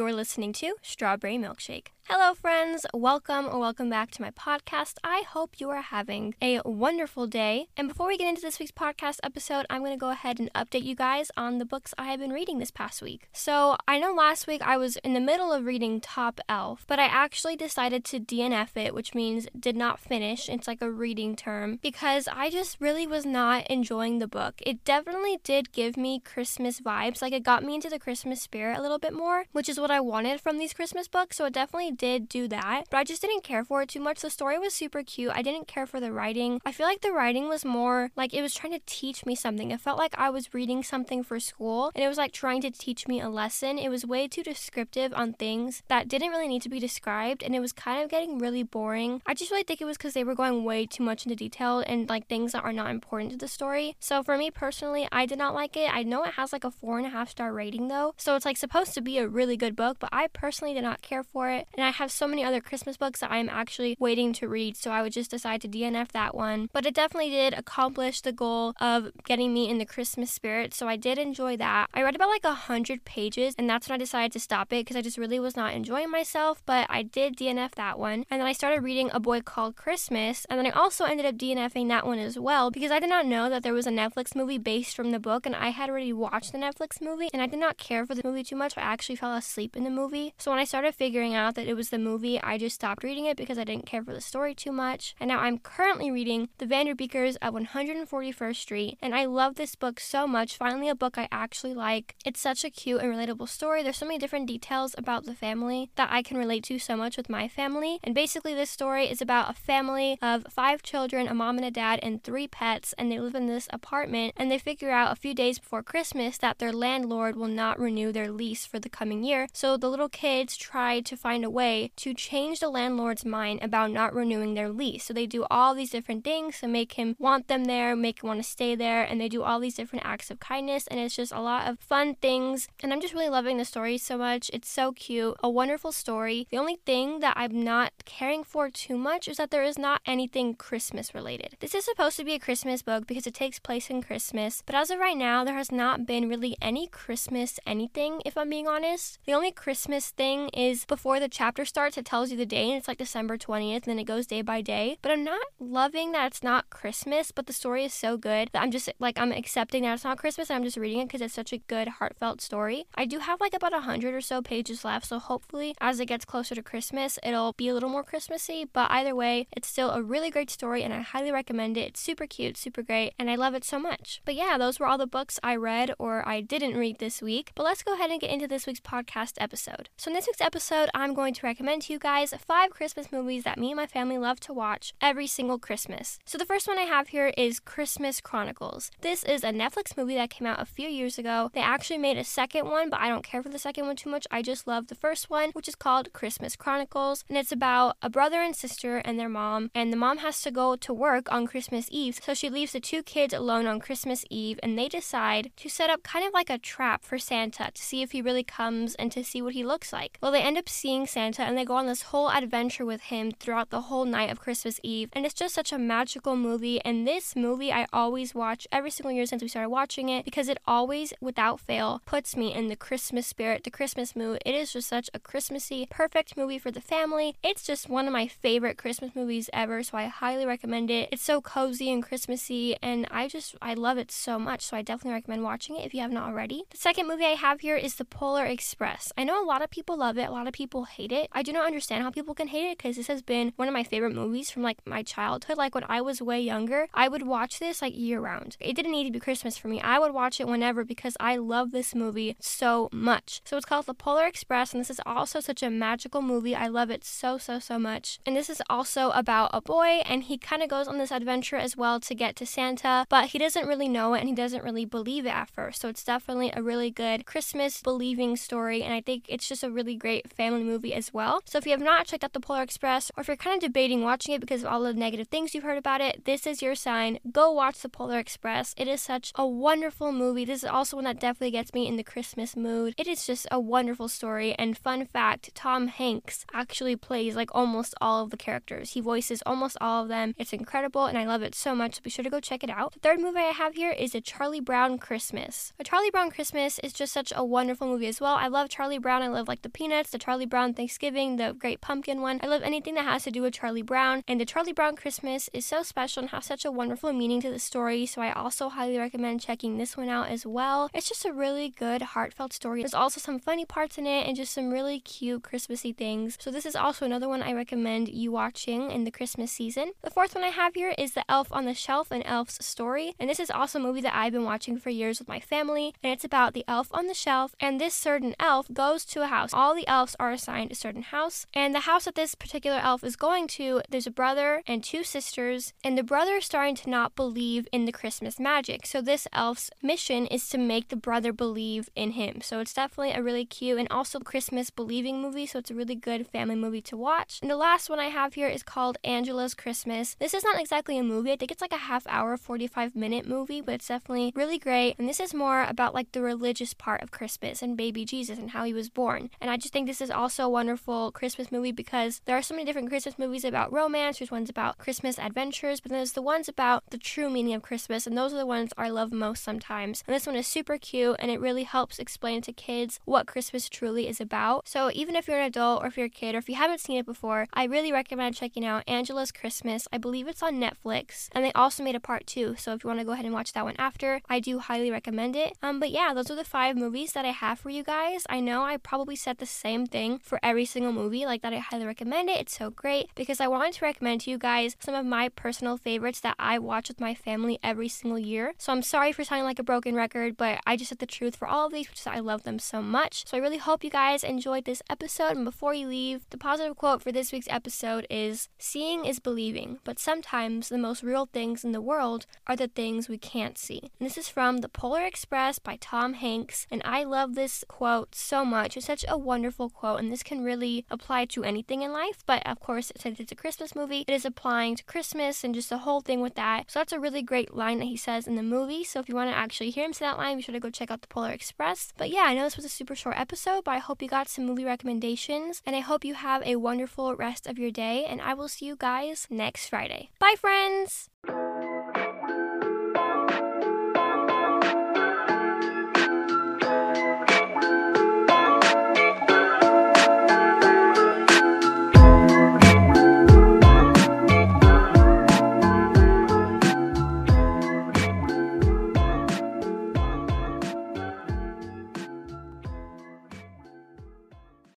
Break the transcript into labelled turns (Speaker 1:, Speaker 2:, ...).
Speaker 1: You're listening to Strawberry Milkshake. Hello, friends. Welcome or welcome back to my podcast. I hope you are having a wonderful day. And before we get into this week's podcast episode, I'm going to go ahead and update you guys on the books I have been reading this past week. So, I know last week I was in the middle of reading Top Elf, but I actually decided to DNF it, which means did not finish. It's like a reading term because I just really was not enjoying the book. It definitely did give me Christmas vibes. Like, it got me into the Christmas spirit a little bit more, which is what I wanted from these Christmas books. So, it definitely did do that, but I just didn't care for it too much. The story was super cute. I didn't care for the writing. I feel like the writing was more like it was trying to teach me something. It felt like I was reading something for school and it was like trying to teach me a lesson. It was way too descriptive on things that didn't really need to be described and it was kind of getting really boring. I just really think it was because they were going way too much into detail and like things that are not important to the story. So for me personally, I did not like it. I know it has like a four and a half star rating though, so it's like supposed to be a really good book, but I personally did not care for it. And I have so many other Christmas books that I'm actually waiting to read, so I would just decide to DNF that one. But it definitely did accomplish the goal of getting me in the Christmas spirit, so I did enjoy that. I read about like a hundred pages, and that's when I decided to stop it because I just really was not enjoying myself. But I did DNF that one, and then I started reading A Boy Called Christmas, and then I also ended up DNFing that one as well because I did not know that there was a Netflix movie based from the book, and I had already watched the Netflix movie, and I did not care for the movie too much. I actually fell asleep in the movie, so when I started figuring out that it was the movie I just stopped reading it because I didn't care for the story too much. And now I'm currently reading The Vanderbeekers at 141st Street, and I love this book so much. Finally, a book I actually like. It's such a cute and relatable story. There's so many different details about the family that I can relate to so much with my family. And basically, this story is about a family of five children, a mom and a dad, and three pets, and they live in this apartment. And they figure out a few days before Christmas that their landlord will not renew their lease for the coming year. So the little kids try to find a way to change the landlord's mind about not renewing their lease. So they do all these different things to make him want them there, make him want to stay there, and they do all these different acts of kindness. And it's just a lot of fun things. And I'm just really loving the story so much. It's so cute, a wonderful story. The only thing that I'm not caring for too much is that there is not anything Christmas related. This is supposed to be a Christmas book because it takes place in Christmas, but as of right now, there has not been really any Christmas anything, if I'm being honest. The only Christmas thing is before the chapter starts, it tells you the day and it's like December 20th and then it goes day by day. But I'm not loving that it's not Christmas, but the story is so good that I'm just like, I'm accepting that it's not Christmas and I'm just reading it because it's such a good, heartfelt story. I do have like about a hundred or so pages left, so hopefully as it gets closer to Christmas, it'll be a little more Christmassy. But either way, it's still a really great story and I highly recommend it. It's super cute, super great, and I love it so much. But yeah, those were all the books I read or I didn't read this week. But let's go ahead and get into this week's podcast episode. So in this week's episode, I'm going to recommend to you guys five Christmas movies that me and my family love to watch every single Christmas. So the first one I have here is Christmas Chronicles. This is a Netflix movie that came out a few years ago. They actually made a second one, but I don't care for the second one too much. I just love the first one, which is called Christmas Chronicles, and it's about a brother and sister and their mom, and the mom has to go to work on Christmas Eve, so she leaves the two kids alone on Christmas Eve, and they decide to set up kind of like a trap for Santa to see if he really comes and to see what he looks like. Well, they end up seeing Santa and they go on this whole adventure with him throughout the whole night of Christmas Eve. And it's just such a magical movie. And this movie I always watch every single year since we started watching it because it always, without fail, puts me in the Christmas spirit, the Christmas mood. It is just such a Christmassy, perfect movie for the family. It's just one of my favorite Christmas movies ever. So I highly recommend it. It's so cozy and Christmassy. And I just, I love it so much. So I definitely recommend watching it if you have not already. The second movie I have here is The Polar Express. I know a lot of people love it, a lot of people hate it. I do not understand how people can hate it because this has been one of my favorite movies from like my childhood. Like when I was way younger, I would watch this like year round. It didn't need to be Christmas for me. I would watch it whenever because I love this movie so much. So it's called The Polar Express, and this is also such a magical movie. I love it so, so, so much. And this is also about a boy, and he kind of goes on this adventure as well to get to Santa, but he doesn't really know it and he doesn't really believe it at first. So it's definitely a really good Christmas believing story, and I think it's just a really great family movie as well. So if you have not checked out The Polar Express, or if you're kind of debating watching it because of all the negative things you've heard about it, this is your sign. Go watch The Polar Express. It is such a wonderful movie. This is also one that definitely gets me in the Christmas mood. It is just a wonderful story. And fun fact Tom Hanks actually plays like almost all of the characters, he voices almost all of them. It's incredible, and I love it so much. So be sure to go check it out. The third movie I have here is A Charlie Brown Christmas. A Charlie Brown Christmas is just such a wonderful movie as well. I love Charlie Brown. I love like the Peanuts, the Charlie Brown Thanksgiving, the Great Pumpkin one. I love anything that has to do with Charlie Brown. And the Charlie Brown Christmas is so special and has such a wonderful meaning to the story. So I also highly recommend checking this one out as well. It's just a really good, heartfelt story. There's also some funny parts in it and just some really cute Christmassy things. So this is also another one I recommend you watching in the Christmas season. The fourth one I have here is The Elf on the Shelf and Elf's Story. And this is also a movie that I've been watching for years with my family. And it's about the elf on the shelf. And this certain elf goes to a house. All the elves are assigned a certain house. And the house that this particular elf is going to, there's a brother and two sisters. And the brother is starting to not believe in the Christmas magic. So this elf's mission is to make the brother believe in him. So it's definitely a really cute and also Christmas believing movie. So it's a really good family movie to watch. And the last one I have here is called Angela's Christmas. This is not exactly a movie. I think it's like a half hour, 45 minute movie, but it's definitely really great. And this is more about like the religious part of Christmas and baby Jesus and how he was born. And I just think this is also a wonderful Christmas movie because there are so many different Christmas movies about romance. There's ones about Christmas adventures, but there's the ones about the true meaning of Christmas. And those are the ones I love most sometimes. And this one is super cute and it really helps explain to kids what Christmas truly is about. So even if you're an adult or if you're a kid or if you haven't seen it before, I really recommend checking out Angela's Christmas. I believe it's on Netflix and they also made a part two. So if you want to go ahead and watch that one after, I do highly recommend it. Um, but yeah, those are the five movies that I have for you guys. I know I probably said the same thing for every single movie, like that I highly recommend it. It's so great because I wanted to recommend to you guys some of my personal favorites that I watch with my family every single year. So I'm sorry for sounding like a broken record, but I just said the truth for all of these, which is I love them so much. So I really hope you guys enjoyed this episode. And before you leave, the positive quote for this week's episode is Seeing is believing, but sometimes the most real things in the world are the things we can't see. And this is from The Polar Express by Tom Hanks. And I love this quote so much. It's such a wonderful quote, and this can really apply to anything in life. But of course, since it's a Christmas movie, it is applying to Christmas and just the whole thing with that. So that's a really great line that he says in the movie. So if you want to actually hear him say that line, be sure to go check out The Polar Express. But yeah, I know this was a super short episode, but I hope you got some movie recommendations, and I hope you have a wonderful rest of your day. And I will see you guys next Friday. Bye, friends!